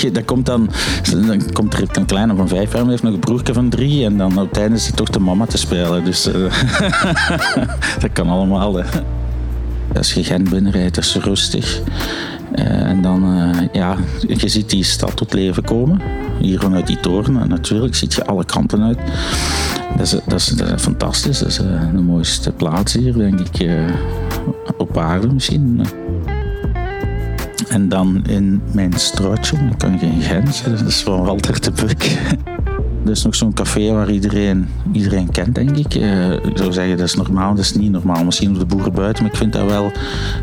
dat komt dan, dan komt er een kleine van vijf jaar, maar heeft nog een broertje van drie. En dan einde is hij toch de mama te spelen. Dus uh, dat kan allemaal. Als je Gent binnenrijdt, is rustig. Uh, en dan, uh, ja, je ziet die stad tot leven komen. Hier vanuit die toren. En natuurlijk ziet je alle kanten uit. Dat is, dat is, dat is fantastisch. Dat is de mooiste plaats hier, denk ik, op aarde misschien. En dan in mijn straatje, dan kan geen Gent, dat is van Walter de Puk. Dat is nog zo'n café waar iedereen, iedereen kent, denk ik. Uh, ik zou zeggen, dat is normaal, dat is niet normaal. Misschien op de boeren buiten, maar ik vind dat wel ik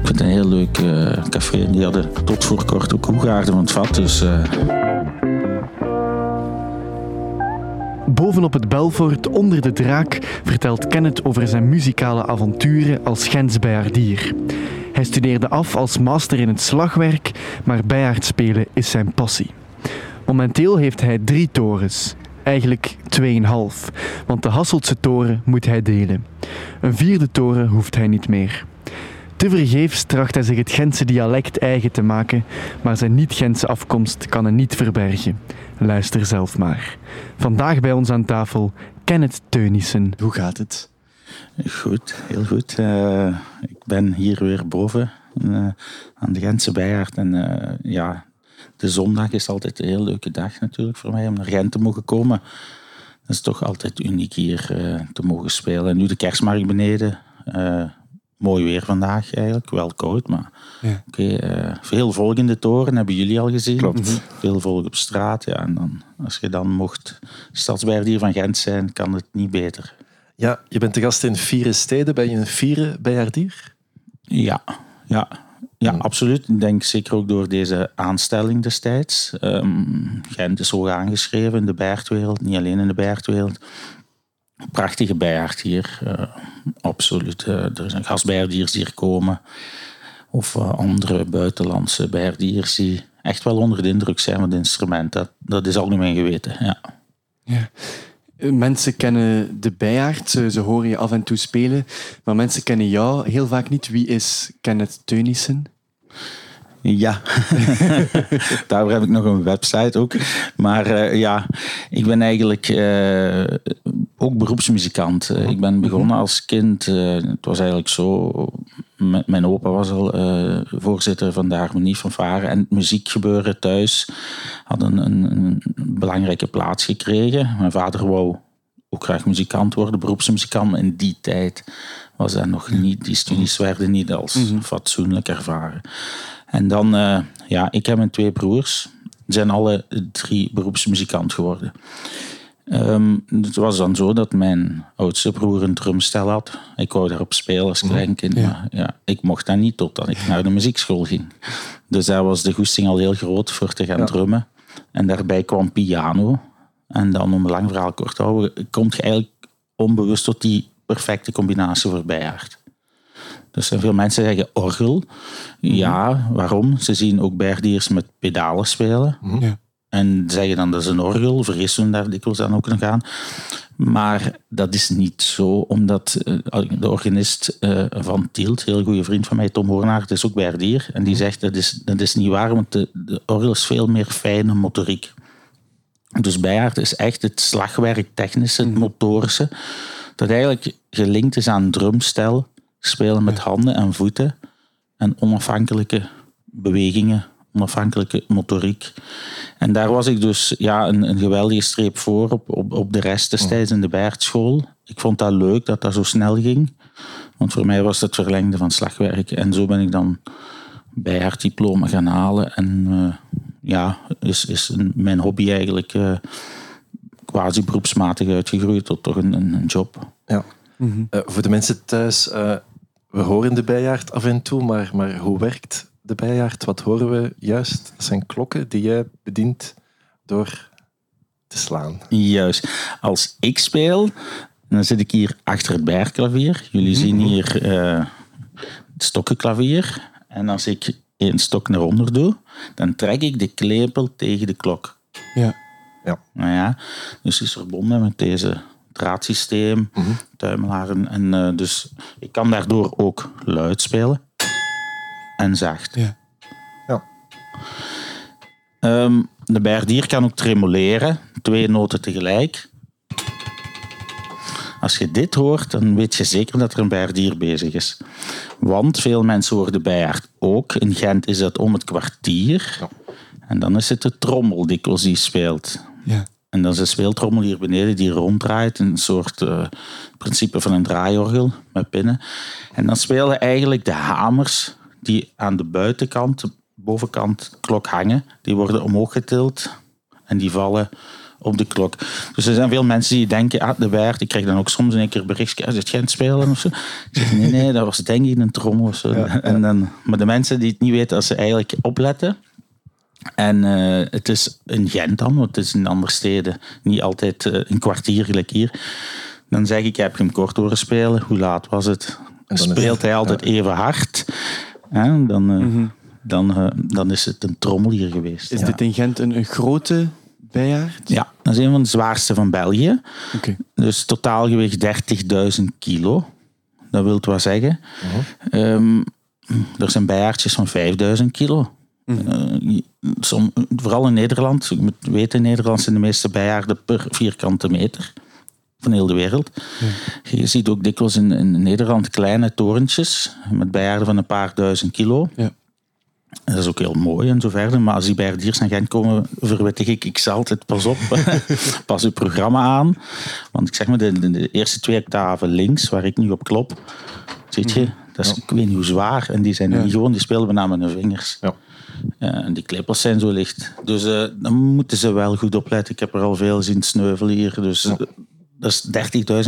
vind een heel leuk uh, café. Die hadden tot voor kort ook Hoegaarden van het vat, dus... Uh... Bovenop het Belfort, onder de draak, vertelt Kenneth over zijn muzikale avonturen als Gens bijaardier. Hij studeerde af als master in het slagwerk, maar bijaardspelen is zijn passie. Momenteel heeft hij drie torens. Eigenlijk tweeënhalf, want de Hasseltse toren moet hij delen. Een vierde toren hoeft hij niet meer. Tevergeefs tracht hij zich het Gentse dialect eigen te maken, maar zijn niet-Gentse afkomst kan hij niet verbergen. Luister zelf maar. Vandaag bij ons aan tafel Kenneth Teunissen. Hoe gaat het? Goed, heel goed. Uh, ik ben hier weer boven uh, aan de Gentse Bijaard. En uh, ja, de zondag is altijd een heel leuke dag natuurlijk voor mij om naar Gent te mogen komen. Dat is toch altijd uniek hier te mogen spelen. En nu de kerstmarkt beneden. mooi weer vandaag eigenlijk, wel koud, maar ja. oké. Okay, veel volk in de toren, hebben jullie al gezien. Klopt. Veel volk op straat, ja. En dan, als je dan mocht stadsbijaardier van Gent zijn, kan het niet beter. Ja, je bent de gast in vier steden. Ben je een vierde bijaardier? Ja, ja. Ja, absoluut. Ik denk zeker ook door deze aanstelling destijds. Um, Gent is hoog aangeschreven in de bijaardwereld, niet alleen in de bijaardwereld. Prachtige bijaard hier, uh, absoluut. Uh, er zijn gastbijaardiers die hier komen. Of uh, andere buitenlandse bijaardiers die echt wel onder de indruk zijn van het instrument. Dat, dat is al nu mijn geweten, ja. ja. Mensen kennen de bijaard, ze, ze, horen je af en toe spelen, maar mensen kennen jou heel vaak niet. Wie is Kenneth Teunissen? Ja, daar heb ik nog een website ook. Maar uh, ja, ik ben eigenlijk uh, ook beroepsmuzikant. Uh, ik ben begonnen als kind. het was eigenlijk zo. Mijn opa was al voorzitter van de Harmonie van Varen. En het muziekgebeuren thuis had een, een, een, belangrijke plaats gekregen. Mijn vader wou ook graag muzikant worden, beroepsmuzikant. In die tijd was dat nog niet. Die studies werden niet als mm -hmm. fatsoenlijk ervaren. En dan, uh, ja, ik heb mijn twee broers. zijn alle drie beroepsmuzikant geworden. Um, het was dan zo dat mijn oudste broer een drumstel had. Ik wou daarop spelen als kleinkind. Ja. Maar ja, ik mocht dat niet totdat ik naar de muziekschool ging. Dus daar was de goesting al heel groot voor te gaan ja. drummen. En daarbij kwam piano. En dan, om een lang verhaal kort te houden, komt je eigenlijk onbewust tot die perfecte combinatie voor bijaard. Dus veel mensen zeggen orgel. Ja, waarom? Ze zien ook bijaardiers met pedalen spelen. Ja. En zeggen dan dat is een orgel, vergissen daar dikwijls dan ook nog aan. Maar dat is niet zo, omdat de organist van Tielt, een heel goede vriend van mij, Tom Hoornaert, is ook bijaardier. En die zegt dat is, dat is niet waar, want de, de orgel is veel meer fijne motoriek. Dus bijaard is echt het slagwerk, technische, het motorische, dat eigenlijk gelinkt is aan drumstel, spelen met handen en voeten en onafhankelijke bewegingen, onafhankelijke motoriek. En daar was ik dus ja, een, een geweldige streep voor op, op, op de rest destijds in de Baertschool. Ik vond dat leuk dat dat zo snel ging. Want voor mij was het verlengde van slagwerk. En zo ben ik dan bij haar diploma gaan halen. En uh, ja, is, is mijn hobby eigenlijk uh, quasi beroepsmatig uitgegroeid tot toch een, een, een job. Ja. Mm -hmm. uh, voor de mensen thuis, we horen de bijaard af en toe, maar, maar hoe werkt de bijaard? Wat horen we juist? Dat zijn klokken die jij bedient door te slaan. Juist. Als ik speel, dan zit ik hier achter het bijaardklavier. Jullie zien hier uh, het stokkenklavier. En als ik één stok naar onder doe, dan trek ik de klepel tegen de klok. Ja. Ja. Nou ja, dus is verbonden met deze draadsysteem, mm -hmm. tuimelaren. En uh, dus ik kan daardoor ook luid spelen en zacht. Ja. ja. Ehm, de bijaardier kan ook tremoleren, twee noten tegelijk. Als je dit hoort, dan weet je zeker dat er een bijaardier bezig is. Want veel mensen horen de bijaard ook. In Gent is dat om het kwartier. En dan is het de trommel dikwijls die speelt. Ja. En dat is een speeltrommel hier beneden die ronddraait. Een soort uh, principe van een draaiorgel met pinnen. En dan spelen eigenlijk de hamers die aan de buitenkant, de bovenkant klok hangen. Die worden omhoog getild en die vallen op de klok. Dus er zijn veel mensen die denken, ah, de waard. Ik krijg dan ook soms een keer berichtje, is het Gent spelen of zo? Zeg, nee, nee, dat was denk ik een trommel of zo. En dan, maar de mensen die het niet weten, als ze eigenlijk opletten, en uh, het is in Gent dan, want het is in andere steden niet altijd uh, een kwartier gelijk hier. Dan zeg ik, heb je hem kort horen spelen? Hoe laat was het? Speelt hij altijd even hard? Dan, uh, mm -hmm. dan, dan is het een trommel hier geweest. Is ja. dit in Gent een, een grote bijaard? Ja, dat is een van de zwaarste van België. Okay. Dus totaalgewicht 30.000 kilo. Dat wil wat zeggen. -huh. um, er zijn bijaardjes van 5000 kilo. Uh, som, vooral in Nederland, moet weten, in Nederland zijn de meeste bijaarden per vierkante meter van heel de wereld. Ja. Je ziet ook dikwijls in, in, Nederland kleine torentjes met bijaarden van een paar duizend kilo. Ja. Dat is ook heel mooi en zo verder. Maar als die bijaardiers naar Gent komen, verwittig ik, ik zal altijd pas op. pas uw programma aan. Want ik zeg maar, de, de, de eerste twee octaven links, waar ik nu op klop, ziet je, dat is, ik weet niet hoe zwaar. En die zijn ja. niet gewoon, die spelen we met mijn vingers. Ja. Ja, en die klippers zijn zo licht. Dus uh, dan moeten ze wel goed opletten. Ik heb er al veel zien sneuvelen hier. Dus ja. Dat is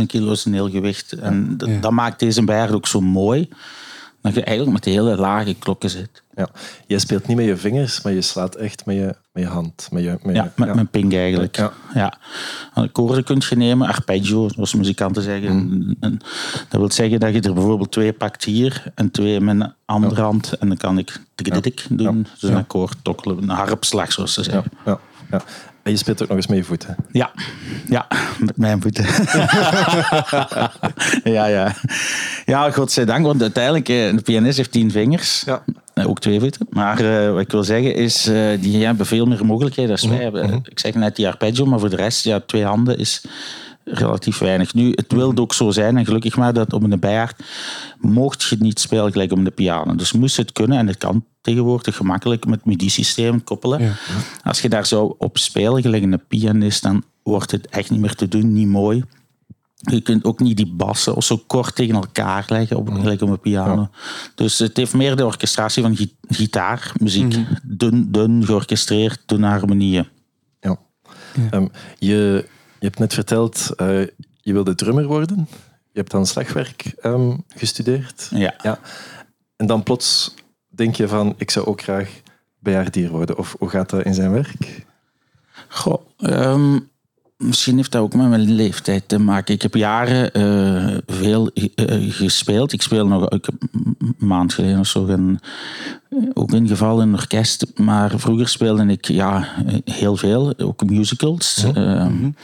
30.000 kilo is een heel gewicht. En ja. dat maakt deze bijaard ook zo mooi. Dat je eigenlijk met de hele lage klokken zit. Ja. Je speelt niet met je vingers, maar je slaat echt met je, met je hand. Met je, met ja, met ja. mijn ping eigenlijk. Ja. ja. Akkoorden kun je nemen, arpeggio, zoals muzikanten zeggen. Mm. En dat wil zeggen dat je er bijvoorbeeld twee pakt hier en twee met een andere ja. hand. En dan kan ik tik doen, dus een akkoord tokkelen, een harpslag zoals ze zeggen. Ja. Ja. En je speelt ook nog eens met je voeten. Ja, ja met mijn voeten. ja, ja. Ja, godzijdank, want uiteindelijk, de pianist heeft tien vingers. Ja. Ook twee voeten. Maar uh, wat ik wil zeggen is, uh, die hebben veel meer mogelijkheden als wij hebben. Mm-hmm. Ik zeg net die arpeggio, maar voor de rest, ja, twee handen is relatief weinig. Nu, het wil ook zo zijn, en gelukkig maar, dat op een bijaard mocht je niet spelen gelijk op de piano. Dus moest het kunnen, en het kan tegenwoordig gemakkelijk met MIDI-systeem koppelen. Ja. Als je daar zou op spelen, gelijk een pianist, dan wordt het echt niet meer te doen, niet mooi. Je kunt ook niet die bassen of zo kort tegen elkaar leggen op, gelijk op een piano. Ja. Dus het heeft meer de orchestratie van gi gitaarmuziek. Mm -hmm. Dun, dun georchestreerd, dunne harmonieën. Ja. ja. Um, je, je hebt net verteld, uh, je wilde drummer worden. Je hebt dan slagwerk um, gestudeerd. Ja. ja. En dan plots denk je van, ik zou ook graag bejaardier worden. Of hoe gaat dat in zijn werk? Goh, um, misschien heeft dat ook met mijn leeftijd te maken. Ik heb jaren uh, veel uh, gespeeld. Ik speel nog ik een maand geleden of zo een, ook ingevallen in een orkest. Maar vroeger speelde ik ja, heel veel, ook musicals. Mhm. Ja. Um,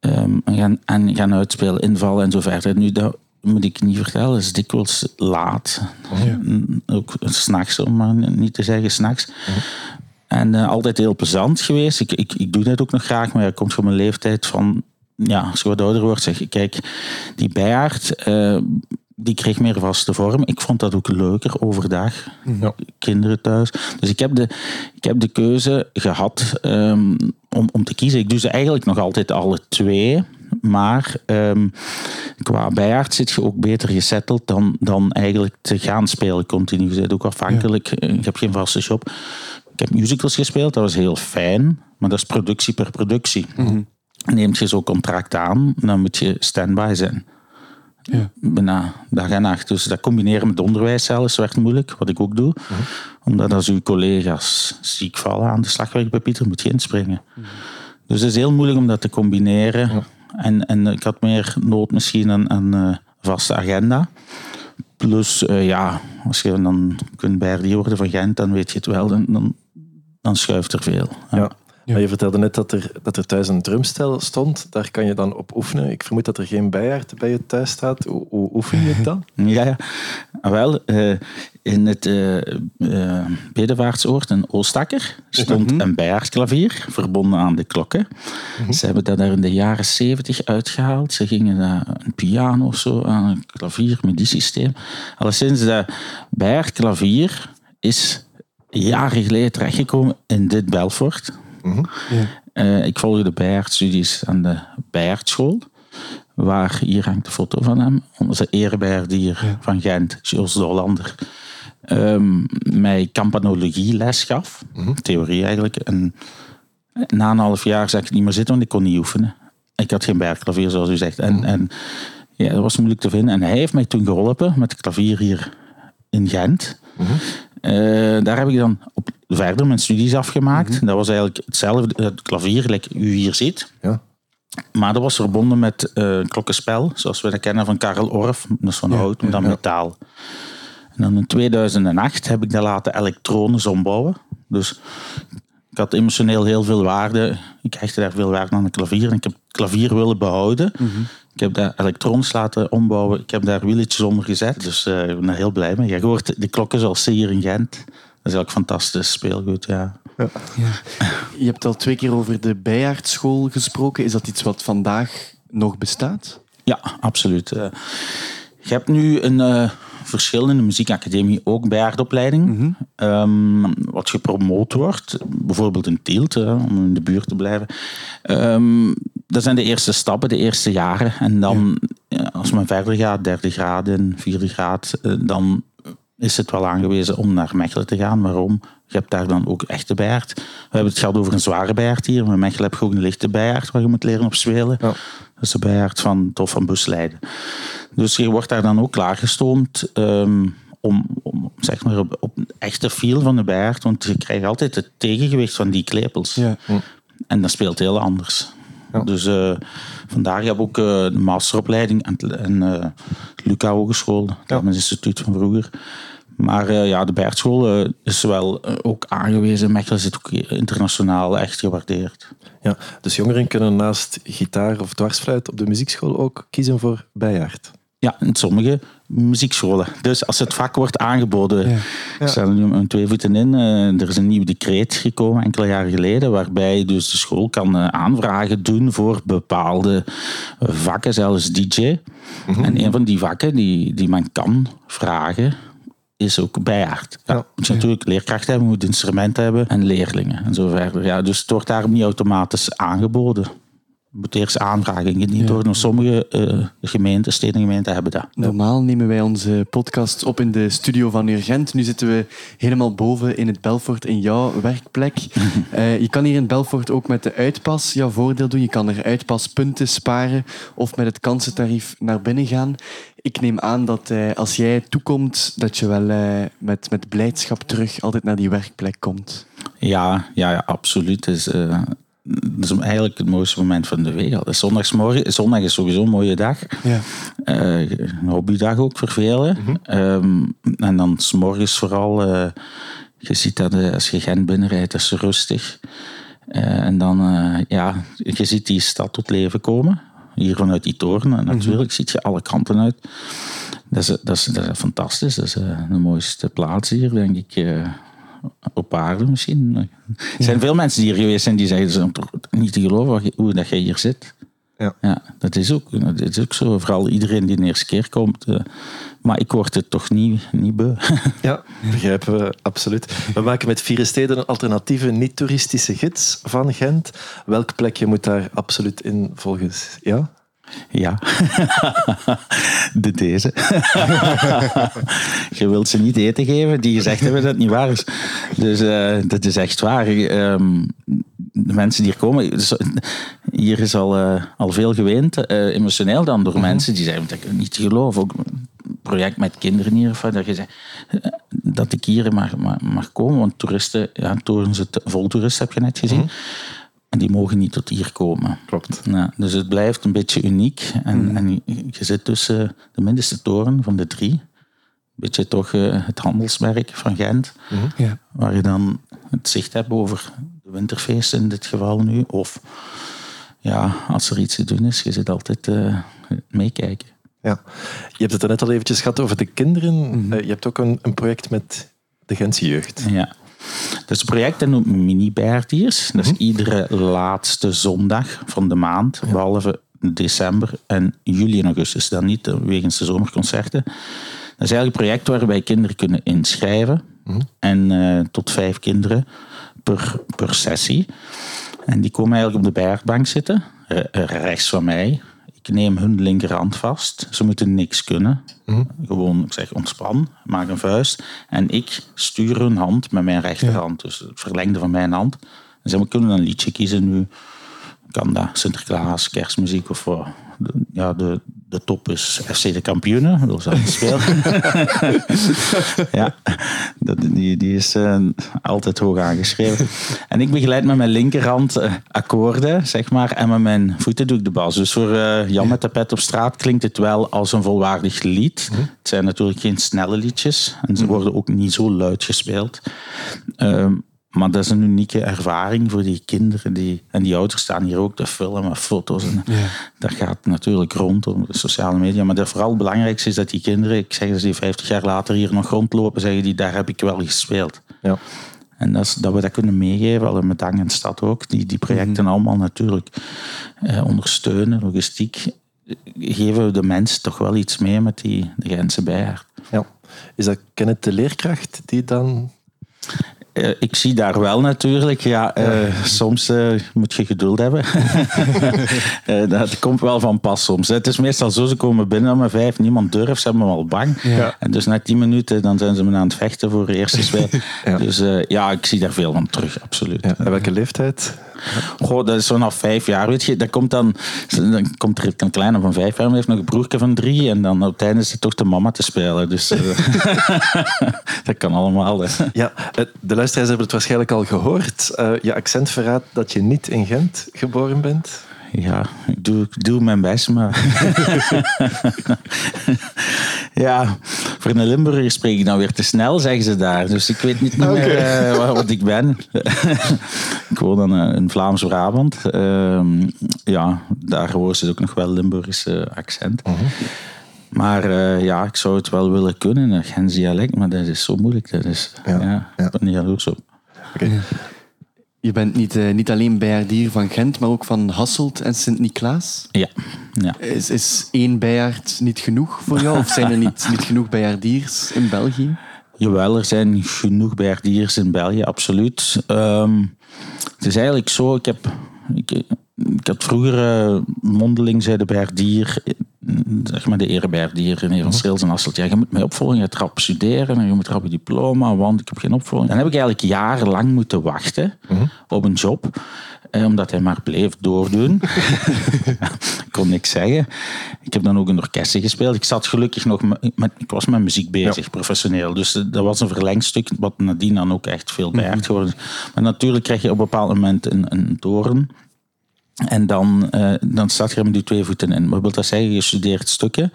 um, en, gaan, en gaan uitspelen, invallen en zo verder. Nu, dat moet ik niet vertellen, is dikwijls laat. Ja. Ook s'nachts, om maar niet te zeggen s'nachts. Mhm. En uh, altijd heel plezant geweest. Ik, ik, ik doe dat ook nog graag, maar het komt van mijn leeftijd van... Ja, als je wat ouder wordt, zeg ik, kijk, die bijaard, uh, die kreeg meer vaste vorm. Ik vond dat ook leuker overdag. Ja. Kinderen thuis. Dus ik heb de, ik heb de keuze gehad um, om, om te kiezen. Ik doe ze eigenlijk nog altijd alle twee. Maar um, qua bijaard zit je ook beter gesetteld dan, dan eigenlijk te gaan spelen continu. Je bent ook afhankelijk. Ja. Je hebt geen vaste job. Ik heb musicals gespeeld, dat was heel fijn. Maar dat is productie per productie. Mm -hmm. Neemt je zo'n contract aan, dan moet je stand-by zijn. Ja. Bijna dag en nacht. Dus dat combineren met onderwijs zelfs werd moeilijk, wat ik ook doe. Mm -hmm. Omdat als uw collega's ziek vallen aan de slagwerk bij Pieter, moet je inspringen. Mm -hmm. Dus het is heel moeilijk om dat te combineren. Ja. En, en ik had meer nood misschien aan een uh, vaste agenda. Plus, uh, ja, als je dan kunt bijaardier worden van Gent, dan weet je het wel. Dan, dan, dan schuift er veel. Ja. je vertelde net dat er, dat er thuis een drumstel stond. Daar kan je dan op oefenen. Ik vermoed dat er geen bijaard bij je thuis staat. Hoe, hoe oefen je het dan? Ja, ja. Wel, uh, in het uh, uh, Bedevaartsoord in Oostakker stond Mhm. een bijaardklavier verbonden aan de klokken. Mhm. Ze hebben dat er in de jaren zeventig uitgehaald. Ze gingen daar een piano of zo aan een klavier, MIDI-systeem. Alleszins, dat bijaardklavier is jaren geleden terechtgekomen in dit Belfort. Mhm. Eh, ik volgde de bijaardstudies aan de bijaardschool. Waar hier hangt de foto van hem. Onze erebijaardier van Gent, Jules de Hollander. ehm, mij campanologie les gaf. Theorie eigenlijk. En na een half jaar zag ik niet meer zitten, want ik kon niet oefenen. Ik had geen bijaardklavier, zoals u zegt. En, en ja, dat was moeilijk te vinden. En hij heeft mij toen geholpen met het klavier hier in Gent. Daar heb ik dan op verder mijn studies afgemaakt. Dat was eigenlijk hetzelfde, het klavier, gelijk u hier ziet. Ja. Maar dat was verbonden met eh, een klokkenspel, zoals we dat kennen van Karel Orff. Dat is van hout, maar dan metaal. En dan in 2008 heb ik dat laten elektronisch ombouwen. Dus ik had emotioneel heel veel waarde. Ik hechtte daar veel waarde aan het klavier. En ik heb het klavier willen behouden. Ik heb dat elektronisch laten ombouwen. Ik heb daar wieltjes onder gezet. Dus eh, ik ben daar heel blij mee. Je hoort de klokken zoals ze hier in Gent. Dat is ook fantastisch speelgoed, ja. Je hebt al twee keer over de bijaardschool gesproken. Is dat iets wat vandaag nog bestaat? Ja, absoluut. Eh, je hebt nu een eh, verschil in de muziekacademie, ook bijaardopleiding. Ehm, wat gepromoot wordt, bijvoorbeeld in Tielt, om in de buurt te blijven. Ehm, dat zijn de eerste stappen, de eerste jaren. En dan, ja, als men verder gaat, derde graad en vierde graad, eh, dan is het wel aangewezen om naar Mechelen te gaan. Waarom? Je hebt daar dan ook echte bijaard. We hebben het gehad over een zware bijaard hier, maar Mechelen heb je ook een lichte bijaard waar je moet leren op spelen. Ja. Dat is de bijaard van Tof van Busleiden. Dus je wordt daar dan ook klaargestoomd ehm, om, om zeg maar op, op een echte feel van de bijaard, want je krijgt altijd het tegengewicht van die klepels. En dat speelt heel anders. Ja. Dus eh, vandaar heb ik ook eh, de masteropleiding aan het- en eh Luca Hogeschool, dat is instituut van vroeger. Maar ja, de Bertschool is wel ook aangewezen. Mechelen zit ook internationaal echt gewaardeerd. Ja, dus jongeren kunnen naast gitaar of dwarsfluit op de muziekschool ook kiezen voor bijaard. Ja, in sommige muziekscholen. Dus als het vak wordt aangeboden, ik sta er nu met twee voeten in. eh, er is een nieuw decreet gekomen enkele jaren geleden, waarbij dus de school kan eh, aanvragen doen voor bepaalde vakken, zelfs DJ. En een van die vakken die, die men kan vragen, is ook bijaard. Ja, Ja. moet je natuurlijk leerkracht hebben, moet instrument hebben en leerlingen en zo verder. Ja, dus het wordt daarom niet automatisch aangeboden. Moet eerst aanvragen, niet door. Maar sommige eh, gemeenten, stedengemeenten hebben dat. Normaal nemen wij onze podcast op in de studio van Urgent. Nu zitten we helemaal boven in het Belfort in jouw werkplek. Eh, je kan hier in Belfort ook met de uitpas jouw voordeel doen. Je kan er uitpaspunten sparen of met het kansentarief naar binnen gaan. Ik neem aan dat eh, als jij toekomt, dat je wel met, met blijdschap terug altijd naar die werkplek komt. Ja, ja, ja absoluut. Eh, dat is eigenlijk het mooiste moment van de week. al. Zondagsmorgen, zondag is sowieso een mooie dag. Ja. Eh, een hobbydag ook voor velen. Ehm, en dan s'morgens vooral, eh, je ziet dat eh, als je Gent binnenrijdt, is het rustig. En dan, ja, je ziet die stad tot leven komen. Hier vanuit die toren. En natuurlijk ziet je alle kanten uit. Dat is, dat is, dat is fantastisch. Dat is de mooiste plaats hier, denk ik. Op aarde misschien. Er zijn veel mensen die hier geweest zijn die zeggen, niet te geloven hoe dat jij hier zit. Ja. Ja, dat is ook, dat is ook zo. Vooral iedereen die de eerste keer komt. eh, maar ik word het toch niet, niet beu. Ja, begrijpen we absoluut. We maken met Vier Steden een alternatieve niet-toeristische gids van Gent. Welk plekje moet daar absoluut in volgens ja? Ja, de deze. je wilt ze niet eten geven, die gezegd hebben dat het niet waar is. Dus eh, dat is echt waar. Ehm, de mensen die hier komen, dus, hier is al, eh, al veel geweend, eh, emotioneel dan door mensen die zeggen dat ik niet geloven. Ook een project met kinderen hier, dat, je zegt, eh, dat ik hier mag, mag, mag komen, want toeristen, ja, toren zit vol toeristen heb je net gezien. En die mogen niet tot hier komen. Klopt. Ja, dus het blijft een beetje uniek. En, en je, zit tussen de middenste toren van de drie. Een beetje toch eh, het handelsmerk van Gent. Ja. Waar je dan het zicht hebt over de winterfeest in dit geval nu. Of ja, als er iets te doen is, je zit altijd uh, meekijken. Ja, je hebt het er net al eventjes gehad over de kinderen. Mhm. je hebt ook een, een project met de Gentse jeugd. Ja. Dat is een project dat noemt Mini-Beardiers. Dat is mhm. iedere laatste zondag van de maand, behalve december en juli en augustus. Dan niet, eh, wegens de zomerconcerten. Dat is eigenlijk een project waarbij kinderen kunnen inschrijven. Mhm. En uh, tot vijf kinderen per, per sessie. En die komen eigenlijk op de bergbank zitten, rechts van mij. Ik neem hun linkerhand vast. Ze moeten niks kunnen. Mhm. Gewoon, ik zeg, ontspan, maak een vuist. En ik stuur hun hand met mijn rechterhand. Dus het verlengde van mijn hand. En ze kunnen een liedje kiezen nu. Kan dat Sinterklaas, kerstmuziek of ja, de, de top is FC de kampioenen. Dat is speel. ja, die, die is uh, altijd hoog aangeschreven. En ik begeleid met mijn linkerhand uh, akkoorden, zeg maar. En met mijn voeten doe ik de bas. Dus voor uh, Jan met de pet op straat klinkt het wel als een volwaardig lied. Mhm. Het zijn natuurlijk geen snelle liedjes. En ze mhm. worden ook niet zo luid gespeeld. Ehm, maar dat is een unieke ervaring voor die kinderen. Die, en die ouders staan hier ook te filmen, foto's. En ja. Dat gaat natuurlijk rond op de sociale media. Maar het vooral belangrijkste is dat die kinderen, ik zeg dat die 50 jaar later hier nog rondlopen, zeggen die, daar heb ik wel gespeeld. Ja. En dat, is, dat we dat kunnen meegeven, al met Dang en Stad ook, die die projecten mhm. allemaal natuurlijk eh, ondersteunen, logistiek, geven we de mensen toch wel iets mee met die, de Gentse bijaard. Ja. Is dat Kenneth de leerkracht die dan uh, ik zie daar wel natuurlijk. Ja, uh, soms uh, moet je geduld hebben. dat komt wel van pas soms. Het is meestal zo, ze komen binnen om vijf, niemand durft, ze hebben me al bang. Ja. En dus na tien minuten dan zijn ze me aan het vechten voor de eerste spel. ja. Dus ja, ik zie daar veel van terug, absoluut. En welke leeftijd? Goh, dat is vanaf vijf jaar, weet je. Dan komt, dan, dan komt er een kleine van vijf jaar, maar heeft nog een broertje van drie. En dan op het einde is het toch de mama te spelen. Dus dat kan allemaal. Ja, de luisteraars hebben het waarschijnlijk al gehoord. Uh, je accent verraadt dat je niet in Gent geboren bent. Ja, ik doe, ik doe mijn best, maar... ja, voor een Limburger spreek ik nou weer te snel, zeggen ze daar. Dus ik weet niet meer uh, wat ik ben. ik woon dan uh, in Vlaams-Brabant. Uh, ja, daar horen ze ook nog wel Limburgse accent. -huh. Mhm. Maar uh, ja, ik zou het wel willen kunnen, een Gens dialect, maar dat is zo moeilijk. Dat is, ja, ja, ja. ik ben niet jaloers op. Okay. Je bent niet, uh, niet alleen bijaardier van Gent, maar ook van Hasselt en Sint-Niklaas. Ja. ja. Is, is één bijaard niet genoeg voor jou? Of zijn er niet, niet genoeg bijaardiers in België? Jawel, er zijn genoeg bijaardiers in België, absoluut. Um, het is eigenlijk zo, ik heb... Ik, ik had vroeger uh, mondeling zei de bijaardier zeg maar de ereberg René van Schils en Asselt. Ja, je moet mij opvolgen, je rap studeren en je moet rap je diploma, want ik heb geen opvolging. Dan heb ik eigenlijk jarenlang moeten wachten mhm. op een job eh, omdat hij maar bleef doordoen. ik kon niks zeggen. Ik heb dan ook in orkesten gespeeld. Ik zat gelukkig nog met, ik was met muziek bezig, professioneel. Dus eh, dat was een verlengstuk, wat nadien dan ook echt veel bij mm geworden Maar natuurlijk krijg je op een bepaald moment een, een toren. En dan, uh, dan staat je met die twee voeten in. Maar wil dat zeggen, je studeert stukken.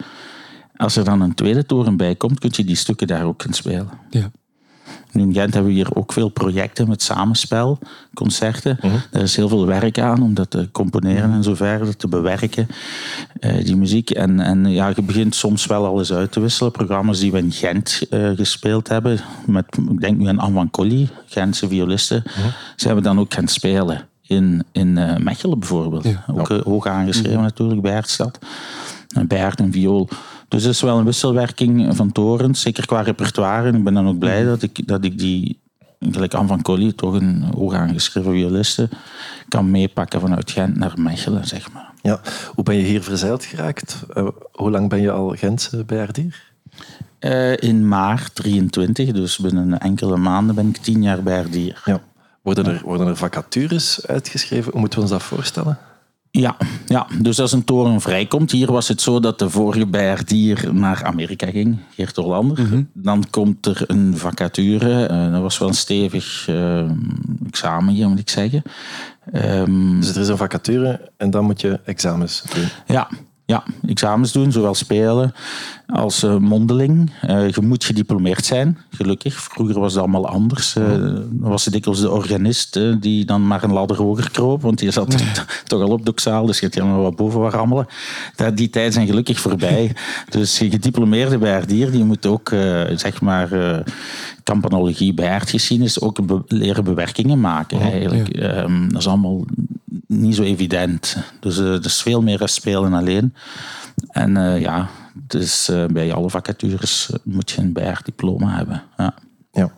Als er dan een tweede toren bij komt, kun je die stukken daar ook in spelen. Ja. Nu in Gent hebben we hier ook veel projecten met samenspel, concerten. Uh Er is heel veel werk aan om dat te componeren en zo verder, te bewerken, uh, die muziek. En, en ja, je begint soms wel alles uit te wisselen. Programma's die we in Gent uh, gespeeld hebben, met, ik denk nu aan Anne van Colli, Gentse violisten. Ze hebben dan ook gaan spelen in, in uh, Mechelen bijvoorbeeld. Ook uh, hoog aangeschreven mm. natuurlijk, Bergstad. Berg en viool. Dus het is wel een wisselwerking van torens, zeker qua repertoire. En ik ben dan ook blij mm. dat ik, dat ik die, gelijk aan van Colli, toch een hoog aangeschreven violiste, kan meepakken vanuit Gent naar Mechelen, zeg maar. Ja, hoe ben je hier verzeild geraakt? Uh, hoe lang ben je al Gentse bijaardier? Uh, in maart 23, dus binnen enkele maanden ben ik tien jaar bijaardier. Ja. Worden er, worden er vacatures uitgeschreven? Hoe moeten we ons dat voorstellen? Ja, ja, dus als een toren vrijkomt. Hier was het zo dat de vorige bijaardier naar Amerika ging, Geert Hollander. Mhm. Dan komt er een vacature. Uh, dat was wel een stevig uh, examen hier, moet ik zeggen. Um, dus er is een vacature en dan moet je examens doen? Ja, ja, examens doen, zowel spelen als uh, mondeling. Uh, je moet gediplomeerd zijn, gelukkig. Vroeger was het allemaal anders. Uh, dan was het dikwijls de organist die dan maar een ladder hoger kroop, want die zat toch al op doksaal, dus je hebt helemaal wat boven wat rammelen. Die tijden zijn gelukkig voorbij. dus je gediplomeerde bejaardier, die moet ook, zeg maar, campanologie, bejaardgeschiedenis, ook be leren bewerkingen maken. eigenlijk. Um, dat is allemaal niet zo evident. Dus uh, er is veel meer spelen alleen. En uh, ja, dus uh, bij alle vacatures moet je een bijaarddiploma hebben. Ja. ja.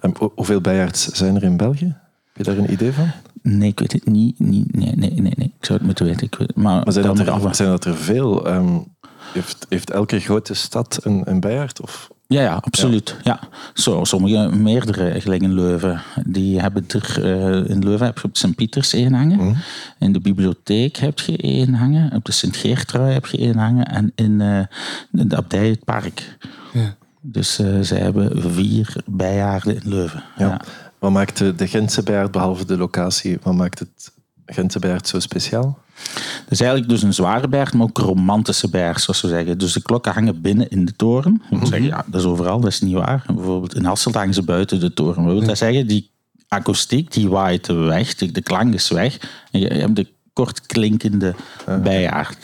En hoeveel bijaards zijn er in België? Heb je daar een idee van? Nee, ik weet het niet. nee, nee, nee, nee. Ik zou het moeten weten. Ik weet, maar, maar zijn, dat er, zijn dat er veel? Um, heeft, heeft elke grote stad een, een bijaard? Of ja, ja, absoluut. Ja. Zo, sommige, meerdere, gelijk in Leuven. Die hebben er, uh, in Leuven heb je op Sint-Pieters één hangen. Mm. In de bibliotheek heb je één hangen. Op de Sint-Geertrui heb je één hangen. En in, uh, in de abdij het park. Ja. Dus uh, zij hebben vier bijaarden in Leuven. Ja. ja. Wat maakt de, de Gentse bijaard, behalve de locatie, wat maakt het Gentse zo speciaal? Dat is eigenlijk dus een zware berg, maar ook een romantische berg, zoals we zeggen. Dus de klokken hangen binnen in de toren. We mm zeggen, ja, dat is overal, dat is niet waar. Bijvoorbeeld in Hasselt hangen ze buiten de toren. Wat wil dat zeggen? Die akoestiek, die waait weg, de, klank is weg. En je, hebt de kort klinkende bijaard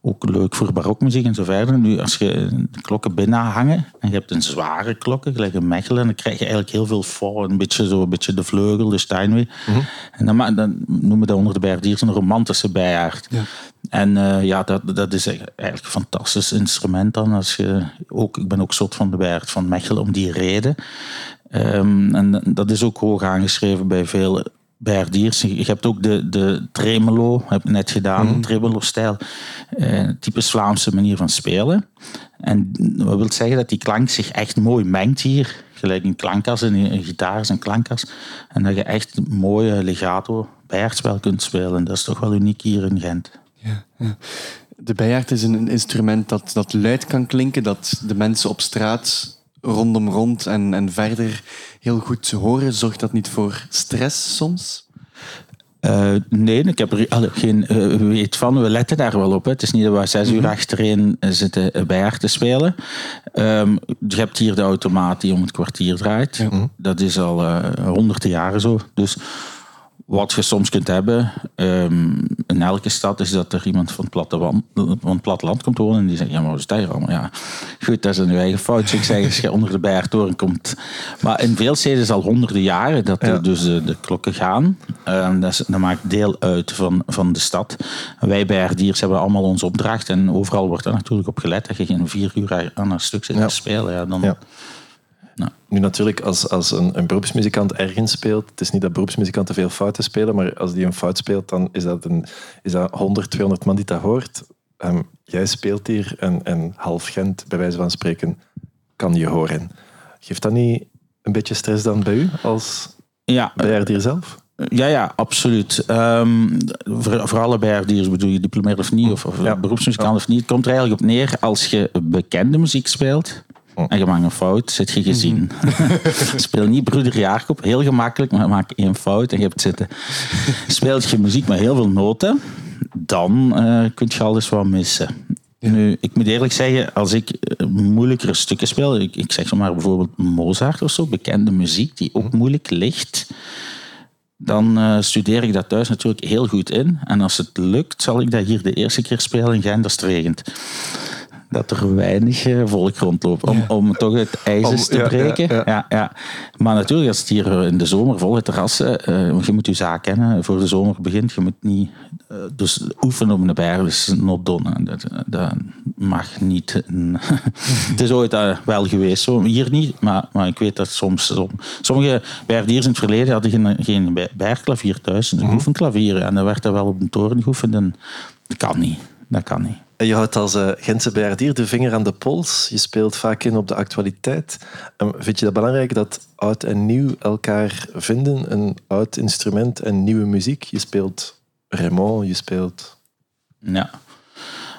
ook leuk voor barokmuziek en zo verder. Nu, als je de klokken binnen hangen en je hebt een zware klokken, gelijk een Mechelen, dan krijg je eigenlijk heel veel voor, een beetje zo, een beetje de vleugel, de Steinway. Mhm. En dan, dan, noemen we dat onder de bijaardiers een romantische bijaard. Ja. En uh, ja, dat, dat is eigenlijk een fantastisch instrument dan. Als je, ook, ik ben ook soort van de bijaard van Mechelen om die reden. Um, en dat is ook hoog aangeschreven bij veel Berdiers. Je hebt ook de, de tremolo, heb ik net gedaan, mm tremolo-stijl. Uh, typisch Vlaamse manier van spelen. En dat wil zeggen dat die klank zich echt mooi mengt hier. Gelijk een klankkas en een gitaar is een klankkas. En dat je echt mooie legato bijaardspel kunt spelen. Dat is toch wel uniek hier in Gent. Ja, ja. De bijaard is een instrument dat, dat luid kan klinken, dat de mensen op straat rondom rond en, en verder heel goed horen? Zorgt dat niet voor stress soms? Uh, nee, ik heb er geen uh, weet van. We letten daar wel op. Hè. Het is niet dat we zes uur mm achterin zitten bij haar te spelen. Um, je hebt hier de automaat die om het kwartier draait. Mhm. Dat is al uh, honderden jaren zo. Dus wat je soms kunt hebben um, in elke stad is dat er iemand van het, platteland, van het platteland komt wonen en die zegt, ja maar wat is dat hier allemaal? Ja, goed, dat is een eigen fout. ik zeg, als je onder de Bijaartoren komt. Maar in veel steden is al honderden jaren dat er dus de, de, klokken gaan. Um, dat, is, dat, maakt deel uit van, van de stad. wij Bijaardiers hebben allemaal onze opdracht en overal wordt er natuurlijk op gelet dat je geen vier uur aan een stuk zit te spelen. Ja, dan, nou. Nu natuurlijk, als, als een, een beroepsmuzikant ergens speelt, het is niet dat beroepsmuzikanten veel fouten spelen, maar als die een fout speelt, dan is dat, een, is dat 100, 200 man die dat hoort. Um, jij speelt hier en, en half Gent, bij wijze van spreken, kan je horen. Geeft dat niet een beetje stress dan bij u als ja, zelf? Ja, ja, absoluut. Um, voor, voor alle bijaardiers bedoel je diplomeerd of niet, of, of ja. beroepsmuzikant of niet. Het komt er eigenlijk op neer als je bekende muziek speelt, en je maakt een fout, zit je gezien. Mhm. Speel niet broeder Jacob, heel gemakkelijk, maar maak één fout en je hebt zitten. Speelt je muziek met heel veel noten, dan uh, kun je alles wat missen. Nu, ik moet eerlijk zeggen, als ik eh, moeilijkere stukken speel, ik, ik zeg maar bijvoorbeeld Mozart of zo, bekende muziek die ook mhm. moeilijk ligt, dan uh, studeer ik dat thuis natuurlijk heel goed in. En als het lukt, zal ik dat hier de eerste keer spelen in Gent als het regent dat er weinig eh, volk rondloopt. Om, om toch het ijs te breken. Ja, ja, Maar natuurlijk, als het hier in de zomer volle terrassen, uh, want je moet je zaak kennen, voor de zomer begint, je moet niet uh, dus oefenen op een berg, is not done. Dat, dat mag niet. het is ooit wel geweest, zo. hier niet, maar, maar ik weet dat soms, sommige bergdiers in het verleden hadden geen, geen bergklavier thuis, een mm oefenklavier, en dan werd er wel op een toren geoefend en dat kan niet. Dat kan niet. Je houdt als uh, Gentse bejaardier de vinger aan de pols. Je speelt vaak in op de actualiteit. Um, vind je dat belangrijk dat oud en nieuw elkaar vinden? Een oud instrument en nieuwe muziek? Je speelt Raymond, je speelt... Ja,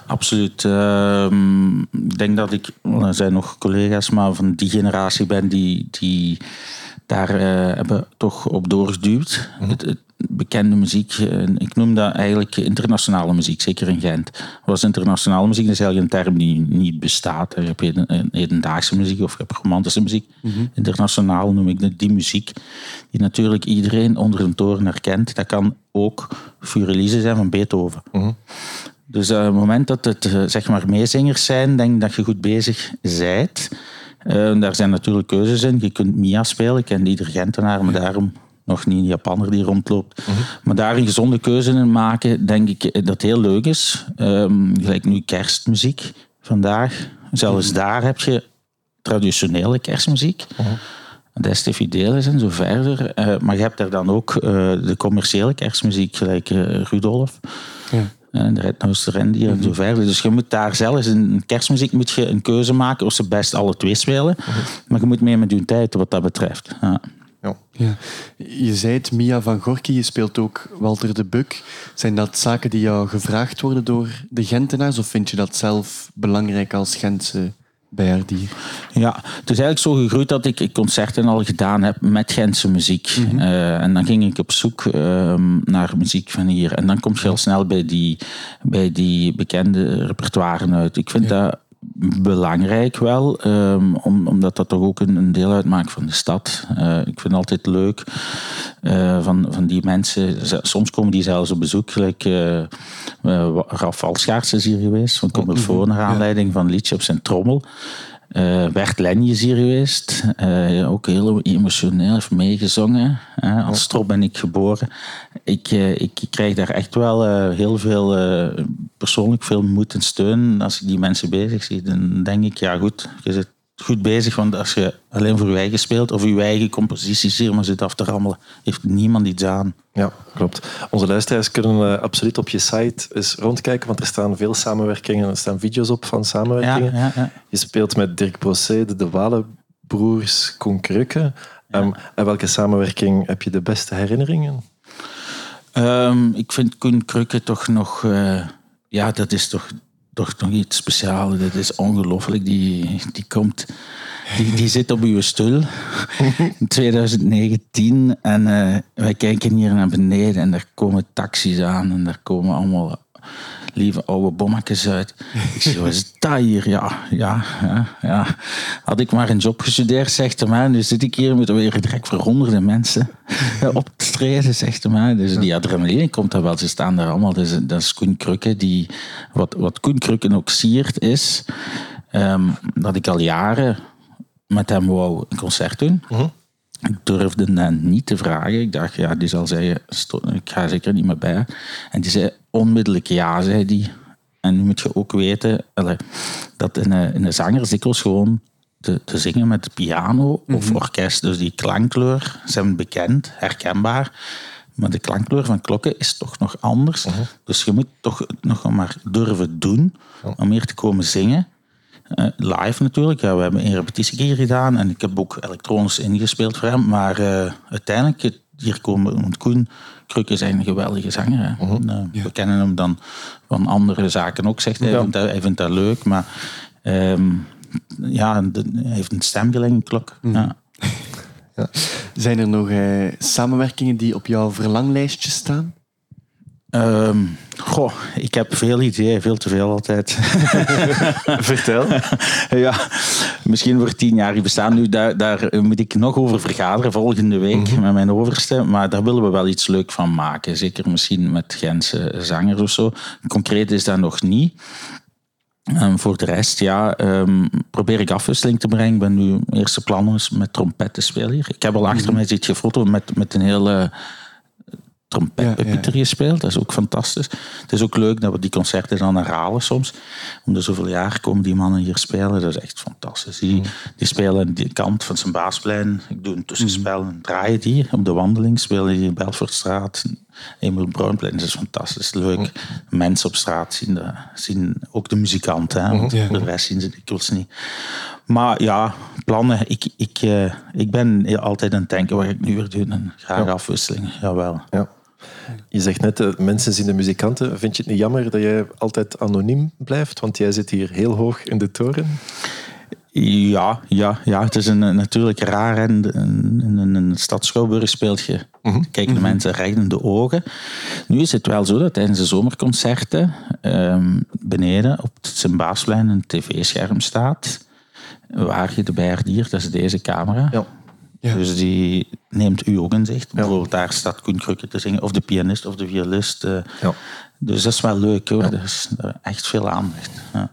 absoluut. Ehm, ik denk dat ik, er zijn nog collega's, maar van die generatie ben die, die daar uh, hebben toch op doorgeduwd. Mhm. het, bekende muziek. eh, ik noem dat eigenlijk internationale muziek, zeker in Gent. Was internationale muziek, dat is eigenlijk een term die niet bestaat. Je hebt eh, hedendaagse muziek of je hebt romantische muziek. Internationaal noem ik dat die muziek die natuurlijk iedereen onder een toren herkent. Dat kan ook Furelise zijn van Beethoven. Dus eh, op het moment dat het zeg maar meezingers zijn, denk ik dat je goed bezig bent. Eh, daar zijn natuurlijk keuzes in. Je kunt Mia spelen, ik ken ieder Gentenaar, maar daarom nog niet een Japanner die rondloopt. Maar daar een gezonde keuze in maken, denk ik dat het heel leuk is. Ehm, gelijk nu kerstmuziek vandaag. Zelfs daar heb je traditionele kerstmuziek. De Steffi Delis en zo verder. Eh, maar je hebt daar dan ook eh, de commerciële kerstmuziek, gelijk eh, Rudolf. Ja. En de Red Nose Randy en zo verder. Dus je moet daar zelfs in kerstmuziek moet je een keuze maken of ze best alle twee spelen. Maar je moet mee met je tijd wat dat betreft. Ja. Ja. Je zei het, Mia van Gorky, je speelt ook Walter de Buk. Zijn dat zaken die jou gevraagd worden door de Gentenaars of vind je dat zelf belangrijk als Gentse bijaardier? Ja, het is eigenlijk zo gegroeid dat ik concerten al gedaan heb met Gentse muziek. Eh, en dan ging ik op zoek ehm, naar muziek van hier. En dan kom je al snel bij die, bij die bekende repertoire uit. Ik vind dat belangrijk wel, ehm, om, omdat dat toch ook een, een deel uitmaakt van de stad. Eh, ik vind het altijd leuk eh, van, van die mensen. Soms komen die zelfs op bezoek. Gelijk, eh, eh, Raf is hier geweest, van Commerfoon, naar aanleiding van een liedje op zijn trommel. Eh Bert Lenje is hier geweest. Eh, ook heel emotioneel, heeft meegezongen. hè. als strop ben ik geboren. Ik, eh, ik, krijg daar echt wel eh, heel veel, eh, persoonlijk veel moed en steun. Als ik die mensen bezig zie, dan denk ik, ja goed, je zit goed bezig. Want als je alleen voor je eigen speelt of je eigen composities hier maar zit af te rammelen, heeft niemand iets aan. Ja, klopt. Onze luisteraars kunnen eh, absoluut op je site eens rondkijken, want er staan veel samenwerkingen, er staan video's op van samenwerkingen. ja, ja. Je speelt met Dirk Brosset, de De Walenbroers, Koen Krukke. Ehm, en welke samenwerking heb je de beste herinneringen? Ehm, ik vind Koen Krukke toch nog... eh, ja, dat is toch, toch nog iets speciaals. Dat is ongelooflijk. Die, die komt... Die, die zit op uw stoel in 2019 en eh, wij kijken hier naar beneden en er komen taxis aan en er komen allemaal lieve oude bommetjes uit. Ik zeg, wat is dat hier? Ja, ja, ja, ja. Had ik maar een job gestudeerd, zegt hij maar. Nu zit ik hier met weer direct voor honderden mensen op te treden, zegt hij maar. Dus die adrenaline komt daar wel. Ze staan daar allemaal. Dus, dat is Koen Krukke. Die, wat, wat Koen Krukke ook siert is, ehm, dat ik al jaren met hem wou een concert doen. Ik durfde hem niet te vragen. Ik dacht, ja, die zal zeggen, ik ga zeker niet meer bij. En die zei onmiddellijk ja, zei die. En nu moet je ook weten dat in een, in een zanger dikwijls gewoon te, te zingen met de piano of orkest. Dus die klankkleur zijn bekend, herkenbaar. Maar de klankkleur van klokken is toch nog anders. Dus je moet toch nog maar durven doen om hier te komen zingen. Eh, live natuurlijk. Ja, we hebben een repetitie hier gedaan en ik heb ook elektronisch ingespeeld voor hem. Maar eh, uiteindelijk, hier komen, want Koen Kruk is een geweldige zanger. Hè. Eh, We kennen hem dan van andere zaken ook, zegt hij. Ja. Hij, vindt dat, hij vindt dat leuk, maar ehm, ja, de- hij heeft een stemgelijk, een klok. Ja. Zijn er nog eh, samenwerkingen die op jouw verlanglijstje staan? Ehm, goh, ik heb veel ideeën, veel te veel altijd. Vertel. ja, misschien voor tien jaar bestaan. Nu, daar, daar moet ik nog over vergaderen volgende week met mijn overste. Maar daar willen we wel iets leuk van maken. Zeker misschien met Gentse zangers of zo. Concreet is dat nog niet. Ehm, voor de rest, ja, ehm, probeer ik afwisseling te brengen. Ik ben nu eerste plan is met trompet te spelen hier. Ik heb al achter mij zit gefoto met, met een hele trompetpepieter gespeeld. Dat is ook fantastisch. Het is ook leuk dat we die concerten dan herhalen soms. Om de zoveel jaar komen die mannen hier spelen. Dat is echt fantastisch. Die, die spelen aan die kant van zijn baasplein. Ik doe een tussenspel en draaien die. Op de wandeling spelen die in Belfortstraat. Emil Bruinplein. Dat is fantastisch leuk. Mensen op straat zien, de, zien ook de muzikanten. Hè? Want Ja. De rest zien ze dikwijls niet. Maar ja, plannen. Ik, ik, eh, ik ben altijd aan het denken, wat ik nu weer doen? En graag afwisseling. Jawel. Ja. Je zegt net, eh, mensen zien de muzikanten. Vind je het niet jammer dat jij altijd anoniem blijft? Want jij zit hier heel hoog in de toren. Ja, ja, ja, het is een, natuurlijk raar en een, een, een Stadschouwburg speelt je, Mhm. kijken de mensen recht in de ogen. Nu is het wel zo dat tijdens de zomerconcerten ehm, beneden op het Sint-Baasplein een tv-scherm staat, waar je de bijaardier, dat is deze camera, Ja. Ja. dus die neemt u ook in zicht. Bijvoorbeeld daar staat Koen Krukke te zingen, of de pianist of de violist. eh. Ja. Dus dat is wel leuk hoor, er is echt veel aandacht. Ja.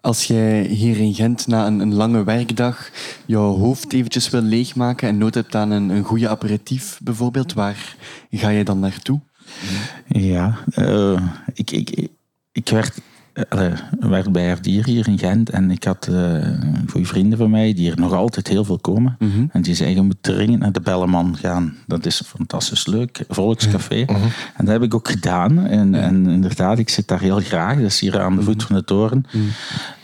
Als jij hier in Gent na een, een lange werkdag jouw hoofd eventjes wil leegmaken en nood hebt aan een, een goede aperitief bijvoorbeeld, waar ga je dan naartoe? Ja, eh, ik, ik, ik werd, uh, werd bij Herdier hier in Gent en ik had uh, goede vrienden van mij die er nog altijd heel veel komen. En die zeiden, je moet dringend naar de Belleman gaan. Dat is fantastisch leuk, volkscafé. En dat heb ik ook gedaan. En, en inderdaad, ik zit daar heel graag. Dat is hier aan de voet van de toren.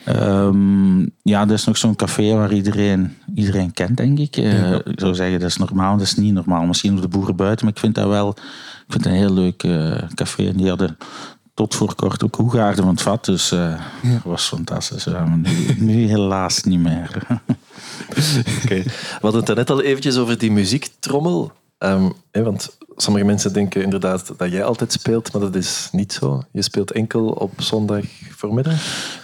Um, ja, dat is nog zo'n café waar iedereen, iedereen kent, denk ik. Uh, ik zou zeggen, dat is normaal, dat is niet normaal. Misschien op de boeren buiten, maar ik vind dat wel ik vind het een heel leuk uh, café. En die hadden tot voor kort ook hoegaarden van het vat, dus uh, ja. dat was fantastisch. Ja, nu, nu, helaas niet meer. okay. We hadden het net al eventjes over die muziektrommel. Um, hè, want sommige mensen denken inderdaad dat jij altijd speelt, maar dat is niet zo. Je speelt enkel op zondag voormiddag?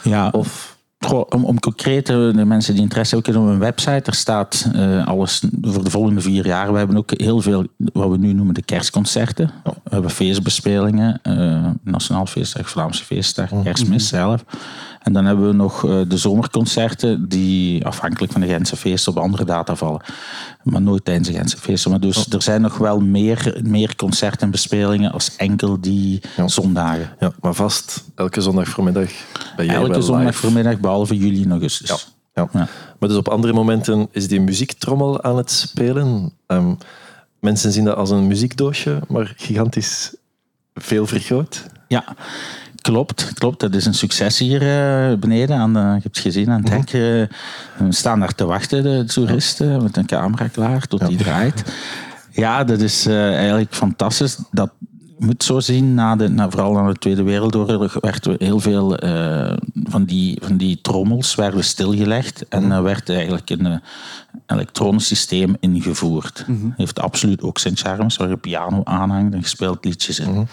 Ja, of om, om concreet de mensen die interesse hebben, op een website. Er staat uh, alles voor de volgende vier jaar. We hebben ook heel veel wat we nu noemen de kerstconcerten. We hebben feestbespelingen, uh, Nationaal Feestdag, Vlaamse Feestdag, Kerstmis zelf. En dan hebben we nog uh, de zomerconcerten die afhankelijk van de Gentse feesten op andere data vallen. Maar nooit tijdens de Gentse feesten. Maar dus er zijn nog wel meer, meer concerten en bespelingen als enkel die ja. zondagen. Ja, maar vast elke zondag voormiddag ben jij Elke wel zondag live. voormiddag, behalve juli en augustus. Ja. Ja. ja. Maar dus op andere momenten is die muziektrommel aan het spelen. Um, mensen zien dat als een muziekdoosje, maar gigantisch veel vergroot. Ja, klopt. klopt. Dat is een succes hier uh, beneden. Aan de, je hebt het gezien aan het hek. Uh, we staan daar te wachten, de toeristen, ja. met een camera klaar tot die draait. Ja, dat is uh, eigenlijk fantastisch. Dat moet zo zien, na de, na, vooral na de Tweede Wereldoorlog werd heel veel van, die, van die trommels werden stilgelegd en er werd eigenlijk een elektronisch systeem ingevoerd. -hmm. Heeft absoluut ook zijn charmes, waar je piano aanhangt en gespeeld liedjes in.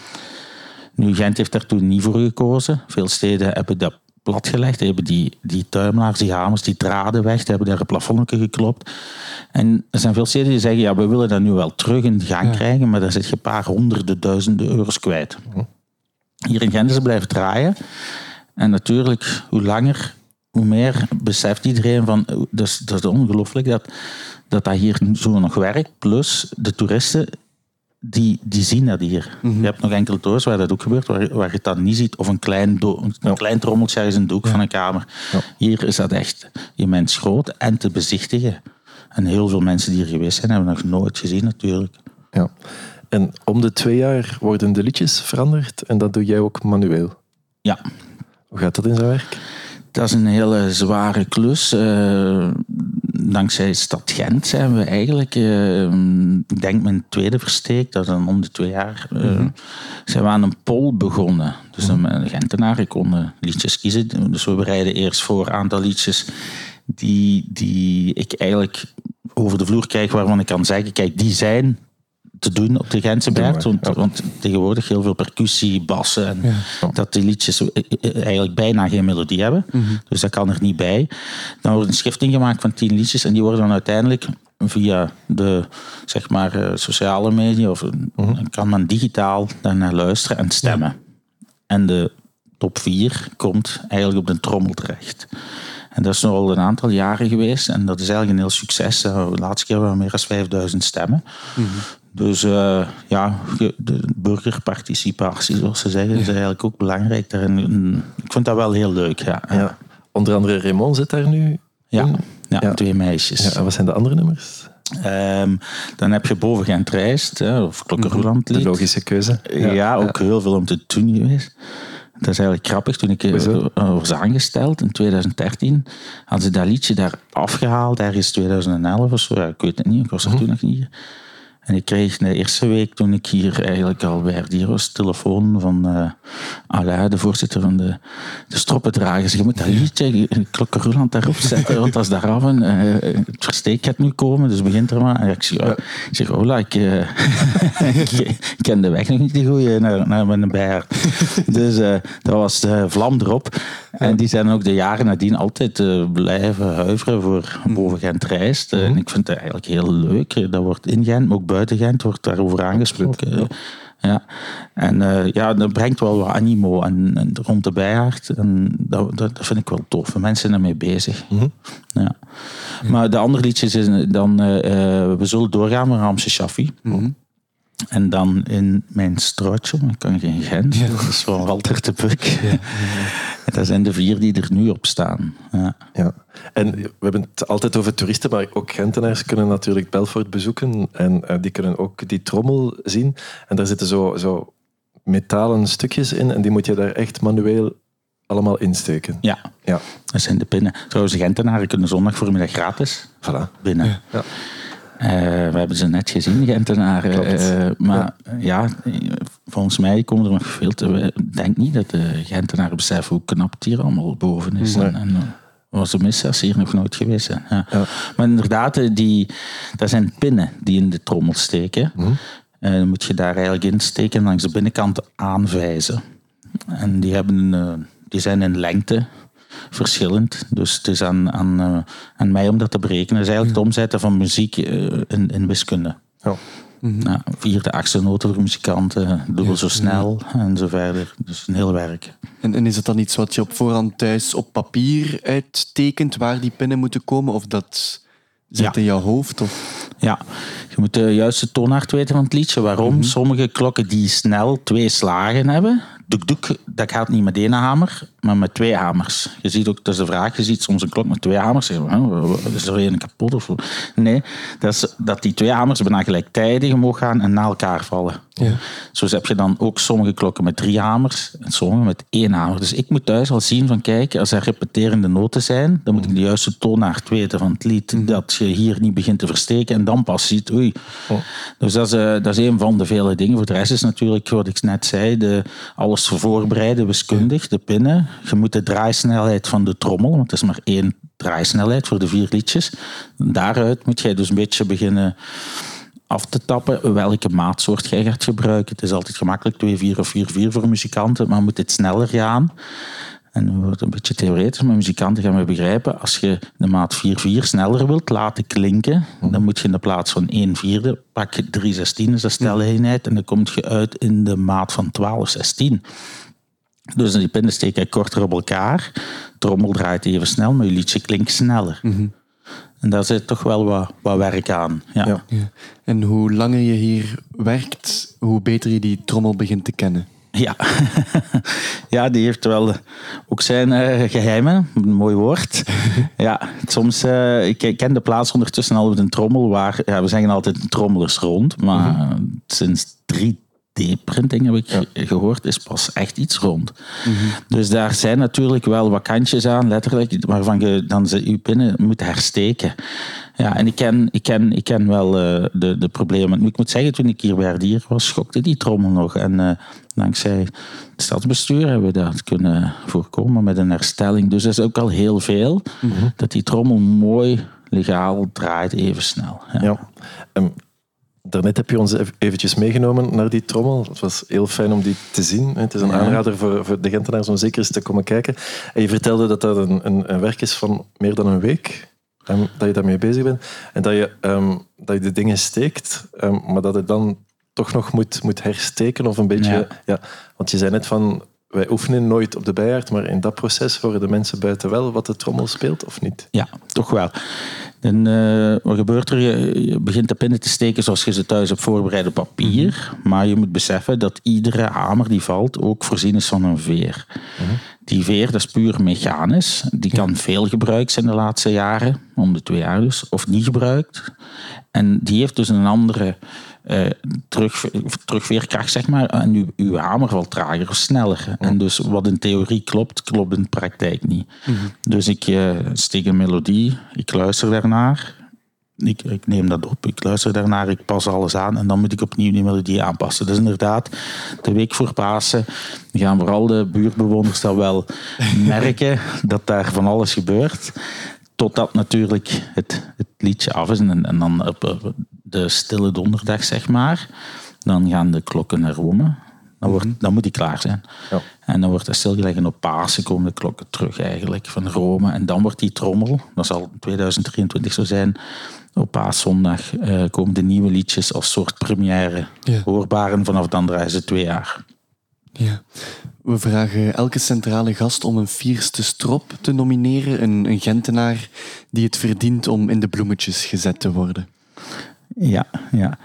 Nu, Gent heeft daar toen niet voor gekozen. Veel steden hebben dat platgelegd, hebben die, die tuimelaars, die hamers, die draden weg, hebben daar een plafond geklopt. En er zijn veel steden die zeggen, ja, we willen dat nu wel terug in gang ja. krijgen, maar daar zit je een paar honderden duizenden euro's kwijt. Hier in Gent is het blijven draaien. En natuurlijk, hoe langer, hoe meer beseft iedereen van, dat is, dat is ongelooflijk dat, dat dat hier zo nog werkt. Plus, de toeristen, die, die zien dat hier. Mm -hmm. Je hebt nog enkele doos waar dat ook gebeurt, waar, waar je dat niet ziet. Of een klein, do, een ja. klein trommeltje ergens in de hoek ja. van een kamer. Ja. Hier is dat echt immens groot en te bezichtigen. En heel veel mensen die hier geweest zijn, hebben nog nooit gezien natuurlijk. Ja. En om de twee jaar worden de liedjes veranderd en dat doe jij ook manueel. Ja. Hoe gaat dat in zijn werk? Dat is een hele zware klus. Uh, dankzij Stad Gent zijn we eigenlijk, uh, ik denk mijn tweede versteek, dat is dan om de twee jaar, uh, mm -hmm. zijn we aan een poll begonnen. Dus mm -hmm. de Gentenaren konden liedjes kiezen. Dus we bereiden eerst voor een aantal liedjes die, die ik eigenlijk over de vloer krijg, waarvan ik kan zeggen, kijk, die zijn te doen op de Gentse Berg. Want, ja. want, tegenwoordig heel veel percussie, bassen. En ja. Dat die liedjes eigenlijk bijna geen melodie hebben. Mm -hmm. Dus dat kan er niet bij. Dan wordt een schifting gemaakt van tien liedjes. En die worden dan uiteindelijk via de zeg maar, sociale media... of mm -hmm. kan men digitaal daarnaar luisteren en stemmen. Ja. En de top vier komt eigenlijk op de trommel terecht. En dat is nu al een aantal jaren geweest. En dat is eigenlijk een heel succes. De laatste keer waren we meer dan 5000 stemmen. Mm -hmm. Dus uh, ja, de burgerparticipatie, zoals ze zeggen, is eigenlijk ook belangrijk. Daarin. Ik vind dat wel heel leuk. Ja. ja. Onder andere Raymond zit daar nu ja, in. Ja, ja. twee meisjes. Ja, en wat zijn de andere nummers? Um, dan heb je Boven Reist, hè, of Klokkenroeland De logische keuze. Ja, ja ook heel veel om te doen geweest. Dat is eigenlijk grappig. Toen ik was aangesteld in 2013, hadden ze dat liedje daar afgehaald, ergens 2011 of zo. Ik weet het niet, ik was er toen nog niet. En ik kreeg de eerste week toen ik hier eigenlijk al bij Herdier was, telefoon van uh, Alain, de voorzitter van de, de stroppendragers. Je moet dat liedje, Klokkeroeland daarop zetten, want is daar af en uh, het versteek gaat nu komen, dus begint er maar. En ik zeg, oh, ik zeg ik, uh, ik, ken de weg nog niet die goeie naar, naar mijn bijaard. dus dat was de vlam erop. En die zijn ook de jaren nadien altijd blijven huiveren voor boven Gent reist. En ik vind het eigenlijk heel leuk. Dat wordt in Gent, maar ook buiten Gent wordt daarover aangesproken. Ja. En uh, ja, dat brengt wel wat animo en, en rond de bijaard. En dat, dat, vind ik wel tof. Mensen zijn ermee bezig. Mm -hmm. ja. Maar de andere liedjes is dan... Uh, we zullen doorgaan met Ramse Shaffi. Mm -hmm. En dan in mijn strootje, ik kan geen Gent, ja. dat is van Walter de Puk. Ja. Dat zijn de vier die er nu op staan. Ja. ja. En we hebben het altijd over toeristen, maar ook Gentenaars kunnen natuurlijk Belfort bezoeken en uh, die kunnen ook die trommel zien. En daar zitten zo, zo metalen stukjes in en die moet je daar echt manueel allemaal insteken. Ja, ja. dat zijn de pinnen. Trouwens, Gentenaren kunnen zondag voormiddag gratis voilà. binnen. Ja. Uh, we hebben ze net gezien, Gentenaren. Uh, maar ja, volgens mij komen er nog veel te... Ik denk niet dat de Gentenaren beseffen hoe knap het hier allemaal boven is. Nee. En, en, was de misses hier nog nooit geweest zijn. Ja. Ja. Maar inderdaad, die, dat zijn pinnen die in de trommel steken. Mm. Uh, dan moet je daar eigenlijk in steken en langs de binnenkant aanwijzen. En die, hebben, die zijn in lengte verschillend. Dus het is aan, aan, uh, aan mij om dat te berekenen. Het is eigenlijk het omzetten van muziek uh, in, in wiskunde. Ja. Mm -hmm. vierde, achtste noten voor muzikanten, dubbel zo snel en zo verder. Dus een heel werk. En, en, is het dan iets wat je op voorhand thuis op papier uittekent waar die pinnen moeten komen? Of dat zit ja. in jouw hoofd? Of? Ja, je moet de juiste toonaard weten van het liedje. Waarom? Mm -hmm. Sommige klokken die snel twee slagen hebben, doek doek, dat gaat niet met één hamer, maar met twee hamers. Je ziet ook, dat is de vraag, je ziet soms een klok met twee hamers. Is er één kapot of Nee, dat, is, dat die twee hamers bijna gelijktijdig omhoog gaan en naar elkaar vallen. Ja. Zo heb je dan ook sommige klokken met drie hamers en sommige met één hamer. Dus ik moet thuis al zien van, kijk, als er repeterende noten zijn, dan moet ik de juiste toonaard weten van het lied, dat je hier niet begint te versteken en dan pas ziet, oei. Oh. Dus dat is, uh, dat is een van de vele dingen. Voor de rest is natuurlijk, wat ik net zei, de, alles voorbereiden, wiskundig, de pinnen. Je moet de draaisnelheid van de trommel, want het is maar één draaisnelheid voor de vier liedjes. Daaruit moet jij dus een beetje beginnen af te tappen welke maatsoort jij gaat gebruiken. Het is altijd gemakkelijk 2-4 of 4-4 voor muzikanten, maar moet dit sneller gaan. En nu wordt het een beetje theoretisch, maar muzikanten gaan me begrijpen. Als je de maat 4-4 sneller wilt laten klinken, dan moet je in de plaats van 1 vierde pak je 3 16 is de snelheid en dan kom je uit in de maat van 12 16. Dus die pinnen steken korter op elkaar. Trommel draait even snel, maar je liedje klinkt sneller. Mm -hmm. En daar zit toch wel wat, wat werk aan. Ja. Ja. ja. En hoe langer je hier werkt, hoe beter je die trommel begint te kennen. Ja. ja, die heeft wel ook zijn uh, geheimen. Een mooi woord. ja, soms, uh, ik ken de plaats ondertussen al met een trommel waar, ja, we zeggen altijd een trommelers rond, maar mm -hmm. sinds drie D-printing heb ik ja. gehoord, is pas echt iets rond. Mm -hmm. Dus daar zijn natuurlijk wel wat kantjes aan, letterlijk, waarvan je dan je pinnen moet hersteken. Ja, en ik ken, ik ken, ik ken wel uh, de, de problemen. Ik moet zeggen, toen ik hier bij Herdier was, schokte die trommel nog. En uh, dankzij het stadsbestuur hebben we dat kunnen voorkomen met een herstelling. Dus dat is ook al heel veel, mm -hmm. dat die trommel mooi legaal draait even snel. Ja. ja. Um, Daarnet heb je ons eventjes meegenomen naar die trommel. Het was heel fijn om die te zien. Het is een ja. aanrader voor, voor de Gentenaars om zeker eens te komen kijken. En je vertelde dat dat een, een, een werk is van meer dan een week. Um, dat je daarmee bezig bent. En dat je, um, dat je de dingen steekt, um, maar dat het dan toch nog moet, moet hersteken of een beetje... Ja. ja. want je zei net van, wij oefenen nooit op de bijaard, maar in dat proces horen de mensen buiten wel wat de trommel speelt, of niet? Ja, toch wel. En uh, wat gebeurt er? Je, je, begint de pinnen te steken zoals je ze thuis hebt voorbereid op papier. Mm-hmm. Maar je moet beseffen dat iedere hamer die valt ook voorzien is van een veer. Mm-hmm. Die veer, dat is puur mechanisch. Die kan veel gebruikt zijn de laatste jaren, om de twee jaar dus, of niet gebruikt. En die heeft dus een andere uh, terug, terugveerkracht, zeg maar. En uw, uw hamer valt trager of sneller. En dus wat in theorie klopt, klopt in de praktijk niet. Mm -hmm. Dus ik uh, steek een melodie, ik luister daarnaar. ik, ik neem dat op, ik luister daarnaar, ik pas alles aan en dan moet ik opnieuw die melodie aanpassen. Dus inderdaad, de week voor Pasen gaan vooral de buurtbewoners dat wel merken dat daar van alles gebeurt. Totdat natuurlijk het, het liedje af is en, en dan op de stille donderdag, zeg maar, dan gaan de klokken naar Rome. Dan, wordt, dan moet die klaar zijn. Ja. En dan wordt dat stilgelegd en op Pasen komen de klokken terug eigenlijk van Rome. En dan wordt die trommel, dat zal 2023 zo zijn, op paaszondag eh, komen de nieuwe liedjes als soort première Ja. hoorbaar. En vanaf dan draaien ze twee jaar. Ja. We vragen elke centrale gast om een vierste strop te nomineren. Een, een Gentenaar die het verdient om in de bloemetjes gezet te worden. Ja, ja.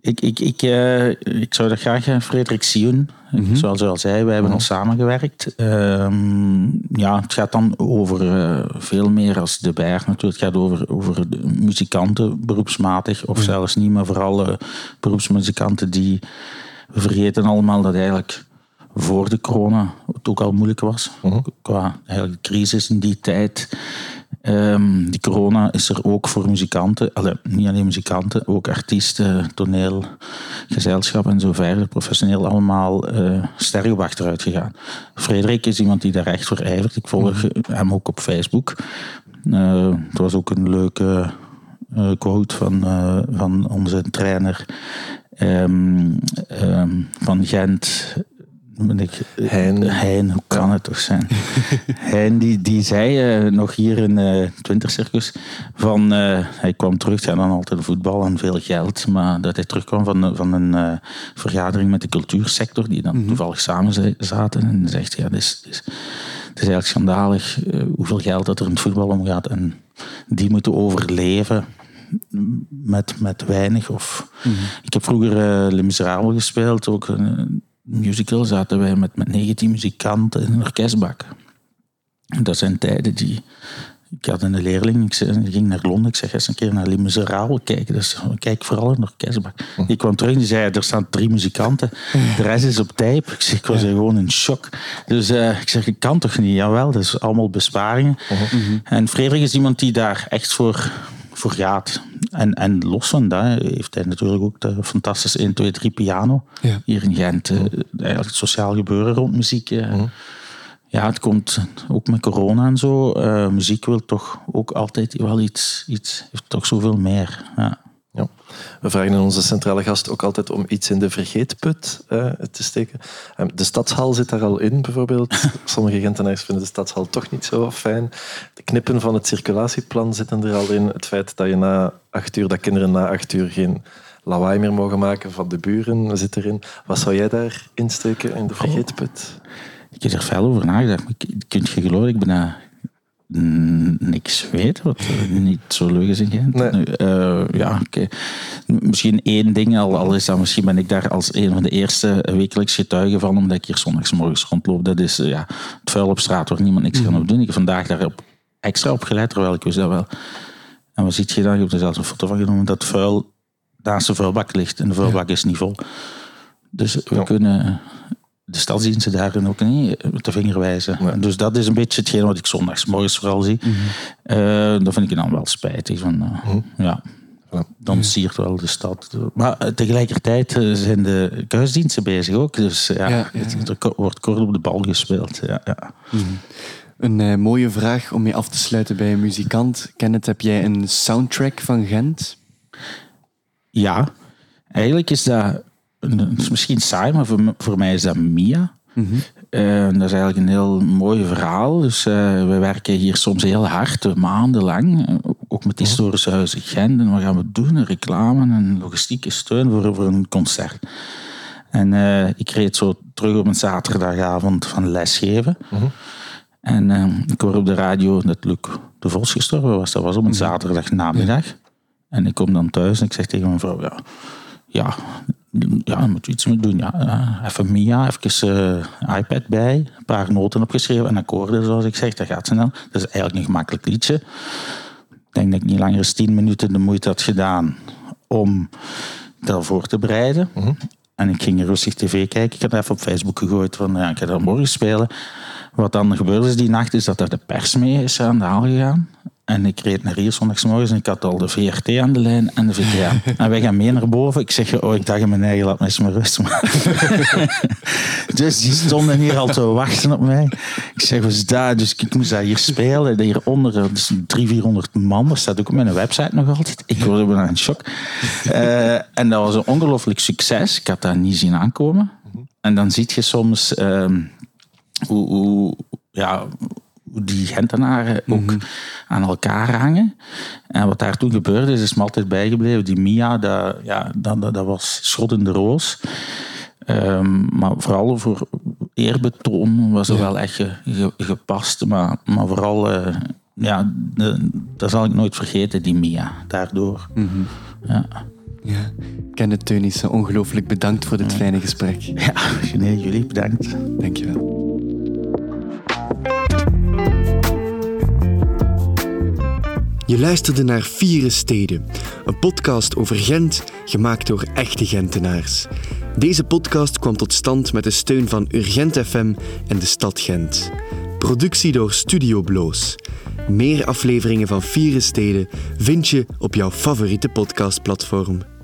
Ik, ik, ik, eh, ik zou dat graag aan Frederik Sion. Zoals u al zei, wij hebben al samengewerkt. Ehm, ja, het gaat dan over eh, veel meer als de berg natuurlijk. Het gaat over, over de muzikanten beroepsmatig, of zelfs niet, maar vooral eh, beroepsmuzikanten die... We vergeten allemaal dat eigenlijk voor de corona het ook al moeilijk was. Qua eigenlijk de crisis in die tijd. Ehm, die corona is er ook voor muzikanten, allee, niet alleen muzikanten, ook artiesten, toneel, gezelschap en zo verder, professioneel allemaal eh sterk achteruit gegaan. Frederik is iemand die daar echt voor ijvert. Ik volg hem ook op Facebook. Eh, het was ook een leuke eh, quote van, van onze trainer ehm, ehm, van Gent. Ben ik, Hein. Hein, hoe kan het toch zijn? Hein die, die zei eh, nog hier in eh Twinter Circus van eh, hij kwam terug, hij had dan altijd voetbal en veel geld, maar dat hij terugkwam van, van een eh, vergadering met de cultuursector, die dan toevallig samen za- zaten en hij zegt ja, het is, is, het is eigenlijk schandalig eh, hoeveel geld dat er in het voetbal omgaat en die moeten overleven met, met weinig. Of, Ik heb vroeger eh Les Miserables gespeeld, ook een musical. Zaten wij met, met 19 muzikanten in een orkestbak. En dat zijn tijden die... Ik had een leerling, ik, zei, die ging naar Londen. Ik zeg, eens een keer naar Les Miserables kijken. Dus kijk vooral in een orkestbak. Die kwam terug en die zei, er staan drie muzikanten. De rest is op tape. Ik, zeg, ik was gewoon in shock. Dus eh, ik zeg, ik kan toch niet? Jawel, dat is allemaal besparingen. En Frederik is iemand die daar echt voor, voor gaat. En, en los van dat heeft hij natuurlijk ook de fantastische 1, 2, 3 piano. Ja. Hier in Gent. eh, Eigenlijk het sociaal gebeuren rond muziek. eh. Ja, het komt ook met corona en zo. eh, muziek wil toch ook altijd wel iets, iets heeft toch zoveel meer. Ja. Ja. We vragen onze centrale gast ook altijd om iets in de vergeetput eh, te steken. Ehm, de stadshal zit daar al in, bijvoorbeeld. Sommige Gentenaars vinden de stadshal toch niet zo fijn. De knippen van het circulatieplan zitten er al in. Het feit dat je na acht uur, dat kinderen na acht uur geen lawaai meer mogen maken van de buren zit erin. Wat zou jij daar insteken in de vergeetput? Ik heb er veel over nagedacht. kunt je geloven, ik ben niks weet, wat niet zo leuk is in Gent. Nee. Nu, eh, ja. Misschien één ding, al, al is dat misschien ben ik daar als een van de eerste wekelijks getuigen van, omdat ik hier zondagsmorgens rondloop. Dat is eh, ja, het vuil op straat waar niemand niks kan op doen. Ik heb vandaag daarop extra op gelet, terwijl ik wist dat wel. En wat ziet je dan? Ik heb er zelfs een foto van genomen dat vuil naast de vuilbak ligt. En de vuilbak is niet vol. Dus we Ja. kunnen de stadsdiensten daarin ook niet met de vinger wijzen. Dus dat is een beetje hetgeen wat ik zondags morgens vooral zie. Eh, dat vind ik dan wel spijtig. Van, eh, Ja, Ja. dan siert wel de stad. Maar eh, tegelijkertijd zijn de kuisdiensten bezig ook. Dus ja, het- er wordt kort op de bal gespeeld. Ja, ja. Een mooie vraag om mee af te sluiten bij een muzikant. Kenneth, heb jij een soundtrack van Gent? Ja, eigenlijk is dat, misschien saai, maar voor, mij is dat Mia. Eh, dat is eigenlijk een heel mooi verhaal. Dus eh, we werken hier soms heel hard, maandenlang. eh, Ook met historische huizen Gent. En wat gaan we doen? Reclame en logistieke steun voor, voor een concert. En ik reed zo terug op een zaterdagavond van lesgeven. En eh, ik hoor op de radio dat Luc de Vos gestorven was. Dat was op een zaterdagnamiddag. En ik kom dan thuis en ik zeg tegen mijn vrouw, ja, ja, ja moet je iets mee doen. Ja, even Mia, even eh, iPad bij, een paar noten opgeschreven en akkoorden, zoals ik zeg, dat gaat snel. Dat is eigenlijk een gemakkelijk liedje. Ik denk dat ik niet langer dan tien minuten de moeite had gedaan om dat voor te bereiden. En ik ging rustig tv kijken. Ik had even op Facebook gegooid van, ja, ik ga dat morgen spelen. Wat dan gebeurd is die nacht, is dat er de pers mee is aan de haal gegaan. En ik reed naar hier zondagsmorgens en ik had al de VRT aan de lijn en de VTM. en wij gaan mee naar boven. Ik zeg, oh, ik dacht in mijn eigen, laat me eens maar rust. dus die stonden hier al te wachten op mij. Ik zeg, wat is dat? Dus ik moest daar hier spelen. Hieronder, dus 300, 400 man. Dat staat ook op mijn website nog altijd. Ik word bijna in shock. Uh, en dat was een ongelooflijk succes. Ik had dat niet zien aankomen. En dan zie je soms uh, hoe, hoe, ja, die Gentenaren ook mm -hmm. aan elkaar hangen. En wat daar toen gebeurde is, is me altijd bijgebleven. Die Mia, dat, ja, dat, dat, dat was schot in de roos. Um, maar vooral voor eerbetoon was er ja. wel echt ge, ge, gepast. Maar, maar vooral, uh, ja, de, dat zal ik nooit vergeten, die Mia, daardoor. Mm -hmm. ja. Ja. Kenneth Teunissen, ongelooflijk bedankt voor dit ja. fijne gesprek. Ja, nee, jullie bedankt. Dankjewel. Je luisterde naar Vieren Steden, een podcast over Gent, gemaakt door echte Gentenaars. Deze podcast kwam tot stand met de steun van Urgent FM en de stad Gent. Productie door Studio Bloos. Meer afleveringen van Vieren Steden vind je op jouw favoriete podcastplatform.